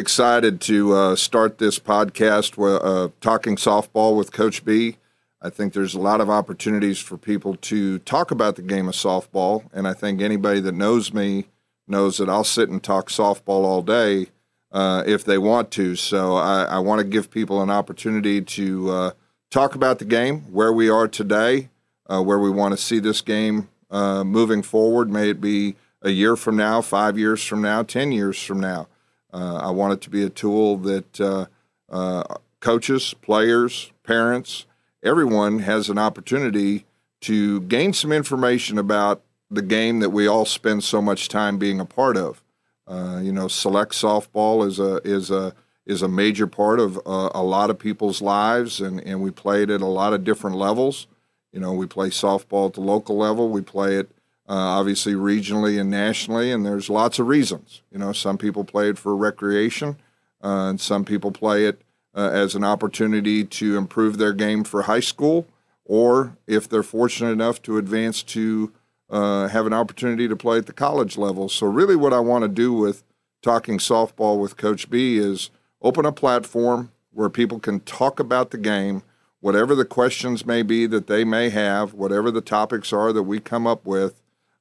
excited to uh, start this podcast, uh, talking softball with Coach B. I think there's a lot of opportunities for people to talk about the game of softball, and I think anybody that knows me knows that I'll sit and talk softball all day uh, if they want to. So I, I want to give people an opportunity to uh, talk about the game, where we are today, uh, where we want to see this game uh, moving forward. May it be a year from now, five years from now, ten years from now. Uh, I want it to be a tool that uh, coaches, players, parents, everyone has an opportunity to gain some information about the game that we all spend so much time being a part of. Uh, you know, select softball is a is a is a major part of uh, a lot of people's lives, and, and we play it at a lot of different levels. You know, we play softball at the local level. We play it uh, obviously regionally and nationally, and there's lots of reasons. You know, some people play it for recreation, uh, and some people play it uh, as an opportunity to improve their game for high school, or if they're fortunate enough to advance to uh, have an opportunity to play at the college level. So, really, what I want to do with talking softball with Coach B is open a platform where people can talk about the game, whatever the questions may be that they may have, whatever the topics are that we come up with.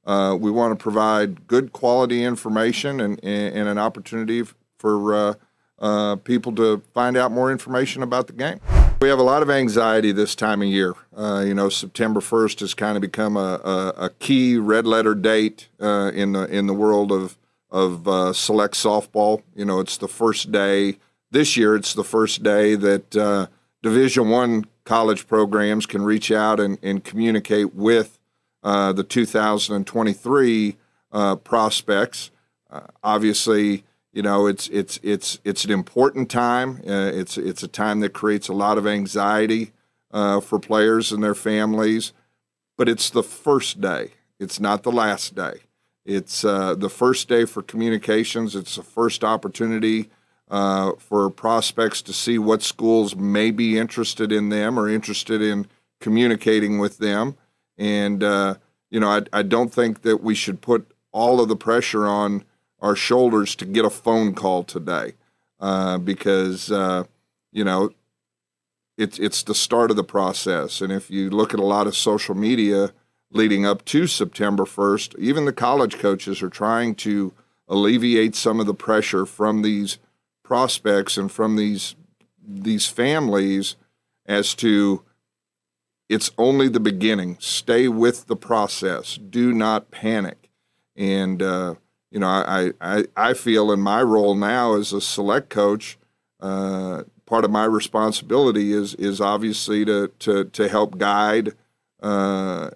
Uh, we want to provide good quality information and, and an opportunity for uh, uh, people to find out more information about the game. We have a lot of anxiety this time of year. Uh, you know, September 1st has kind of become a, a, a key red letter date uh, in the in the world of of select softball. You know, it's the first day this year. It's the first day that uh, Division One college programs can reach out and, and communicate with uh, the 2023 uh, prospects. obviously you know it's it's it's it's an important time. Uh, it's it's a time that creates a lot of anxiety uh, for players and their families, but it's the first day. It's not the last day. It's uh, the first day for communications. It's the first opportunity uh, for prospects to see what schools may be interested in them or interested in communicating with them. And uh, you know, I, I don't think that we should put all of the pressure on our shoulders to get a phone call today uh, because uh, you know it's it's the start of the process. And if you look at a lot of social media leading up to September 1st, even the college coaches are trying to alleviate some of the pressure from these prospects and from these these families as to it's only the beginning. Stay with the process. Do not panic. And uh, you know, I, I, I feel in my role now as a select coach, uh, part of my responsibility is is obviously to to to help guide uh,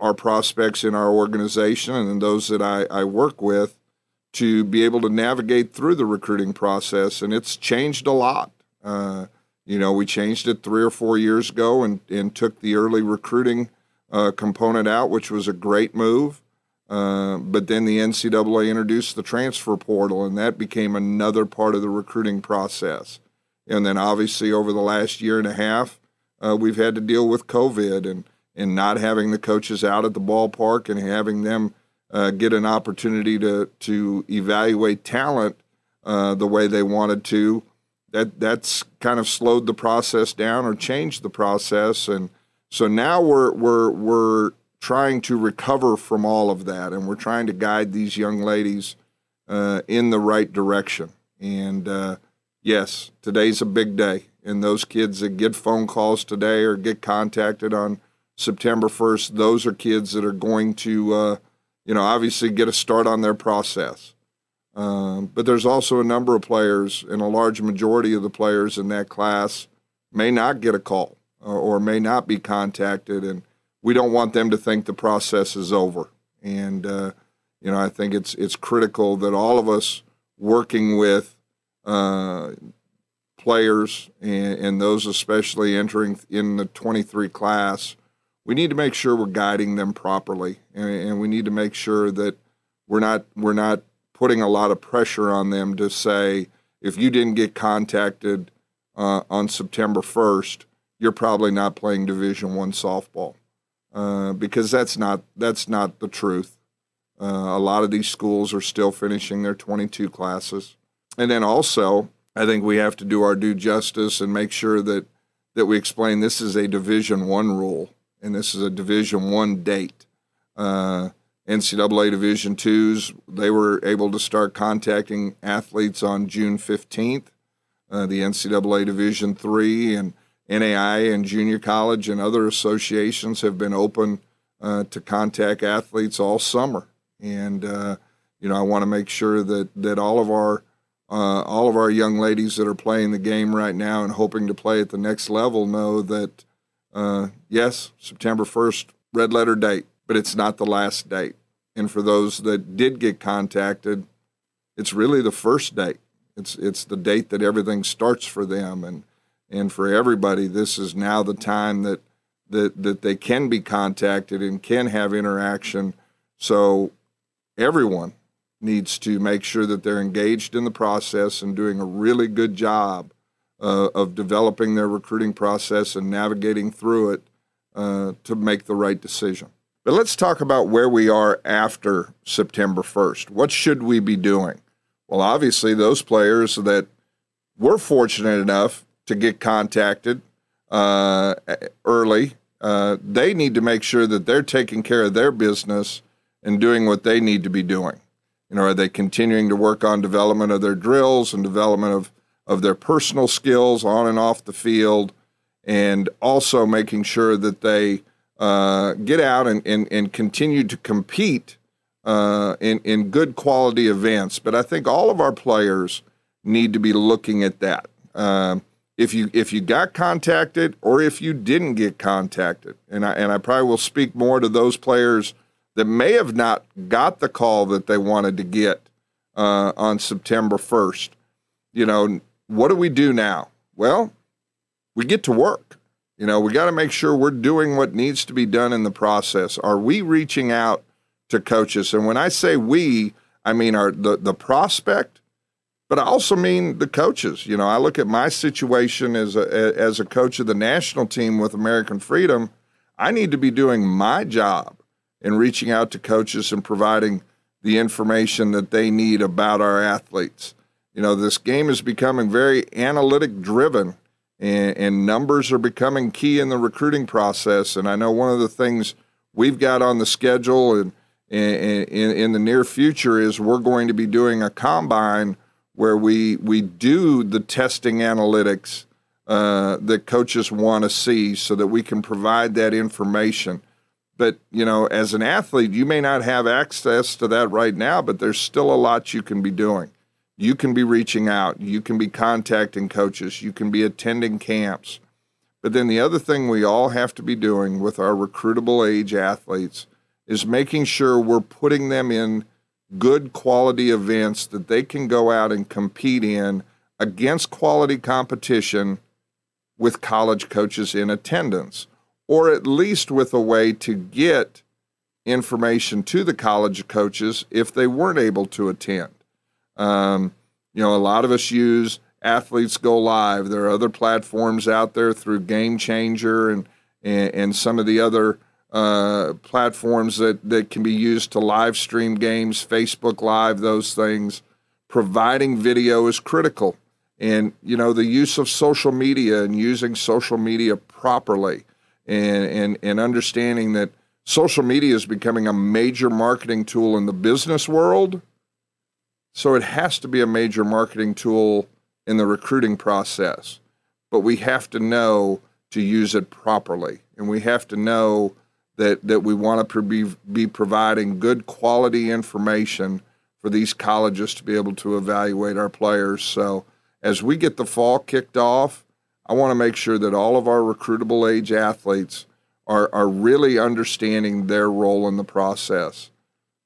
our prospects in our organization and those that I, I work with to be able to navigate through the recruiting process. And it's changed a lot. You know, we changed it three or four years ago and, and took the early recruiting uh, component out, which was a great move. Uh, but then the NCAA introduced the transfer portal, and that became another part of the recruiting process. And then obviously over the last year and a half, uh, we've had to deal with COVID and, and not having the coaches out at the ballpark and having them uh, get an opportunity to, to evaluate talent uh, the way they wanted to. That, that's kind of slowed the process down or changed the process. And so now we're, we're, we're trying to recover from all of that, and we're trying to guide these young ladies uh, in the right direction. And uh, yes, today's a big day, and those kids that get phone calls today or get contacted on September 1st, those are kids that are going to, uh, you know, obviously get a start on their process. Um, but there's also a number of players, and a large majority of the players in that class may not get a call or, or may not be contacted, and we don't want them to think the process is over. And uh, you know, I think it's it's critical that all of us working with uh, players and, and, those especially entering in the 23 class, we need to make sure we're guiding them properly, and, and we need to make sure that we're not we're not putting a lot of pressure on them to say if you didn't get contacted uh, on September 1st, you're probably not playing Division One softball. Uh, because that's not that's not the truth. Uh, a lot of these schools are still finishing their 22 classes. and then also, I think we have to do our due justice and make sure that that we explain this is a Division One rule and this is a Division One date. NCAA Division twos they were able to start contacting athletes on June fifteenth. Uh, the NCAA Division three and NAIA and junior college and other associations have been open uh, to contact athletes all summer, and uh, you know I want to make sure that that all of our uh, all of our young ladies that are playing the game right now and hoping to play at the next level know that uh, yes, September 1st, red letter date, but it's not the last date. And for those that did get contacted, it's really the first date. It's it's the date that everything starts for them, and and for everybody, this is now the time that that that they can be contacted and can have interaction. So everyone needs to make sure that they're engaged in the process and doing a really good job uh, of developing their recruiting process and navigating through it uh, to make the right decision. But let's talk about where we are after September 1st. What should we be doing? Well, obviously, those players that were fortunate enough to get contacted uh, early, uh, they need to make sure that they're taking care of their business and doing what they need to be doing. You know, are they continuing to work on development of their drills and development of, of their personal skills on and off the field, and also making sure that they uh, get out and, and, and continue to compete uh, in, in good quality events. But I think all of our players need to be looking at that. Uh, if you if you got contacted or if you didn't get contacted, and I and I probably will speak more to those players that may have not got the call that they wanted to get uh, on September 1st. You know, what do we do now? Well, we get to work. You know, we got to make sure we're doing what needs to be done in the process. Are we reaching out to coaches? And when I say we, I mean our the, the prospect, but I also mean the coaches. You know, I look at my situation as a as a coach of the national team with American Freedom. I need to be doing my job in reaching out to coaches and providing the information that they need about our athletes. You know, this game is becoming very analytic driven, and, and, numbers are becoming key in the recruiting process. And I know one of the things we've got on the schedule and in, in, in the near future is we're going to be doing a combine where we we do the testing analytics uh, that coaches want to see, so that we can provide that information but you know as an athlete you may not have access to that right now but there's still a lot you can be doing you can be reaching out. You can be contacting coaches. You can be attending camps. But then the other thing we all have to be doing with our recruitable age athletes is making sure we're putting them in good quality events that they can go out and compete in against quality competition with college coaches in attendance or at least with a way to get information to the college coaches if they weren't able to attend. Um, you know, a lot of us use Athletes Go Live. There are other platforms out there through Game Changer and, and, and some of the other uh, platforms that, that can be used to live stream games, Facebook Live, those things. Providing video is critical. And, you know, the use of social media and using social media properly and, and, and understanding that social media is becoming a major marketing tool in the business world. So it has to be a major marketing tool in the recruiting process. But we have to know to use it properly. And we have to know that, that we want to be, be providing good quality information for these colleges to be able to evaluate our players. So as we get the fall kicked off, I want to make sure that all of our recruitable age athletes are, are really understanding their role in the process.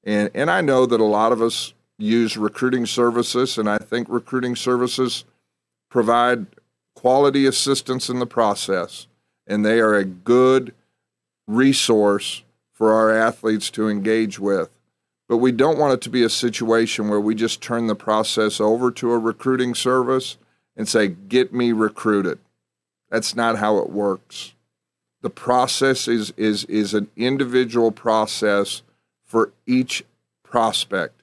And, and I know that a lot of us use recruiting services, and I think recruiting services provide quality assistance in the process, and they are a good resource for our athletes to engage with. But we don't want it to be a situation where we just turn the process over to a recruiting service and say, Get me recruited. That's not how it works. The process is, is, is an individual process for each prospect.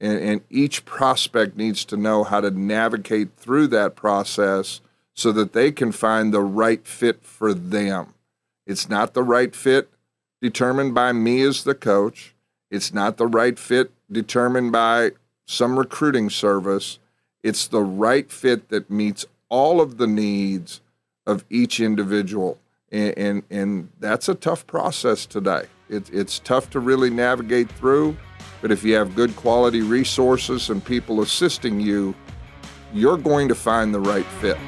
And, and each prospect needs to know how to navigate through that process so that they can find the right fit for them. It's not the right fit determined by me as the coach. It's not the right fit determined by some recruiting service. It's the right fit that meets all of the needs of each individual. And, and, and that's a tough process today. It, it's tough to really navigate through, but if you have good quality resources and people assisting you, you're going to find the right fit.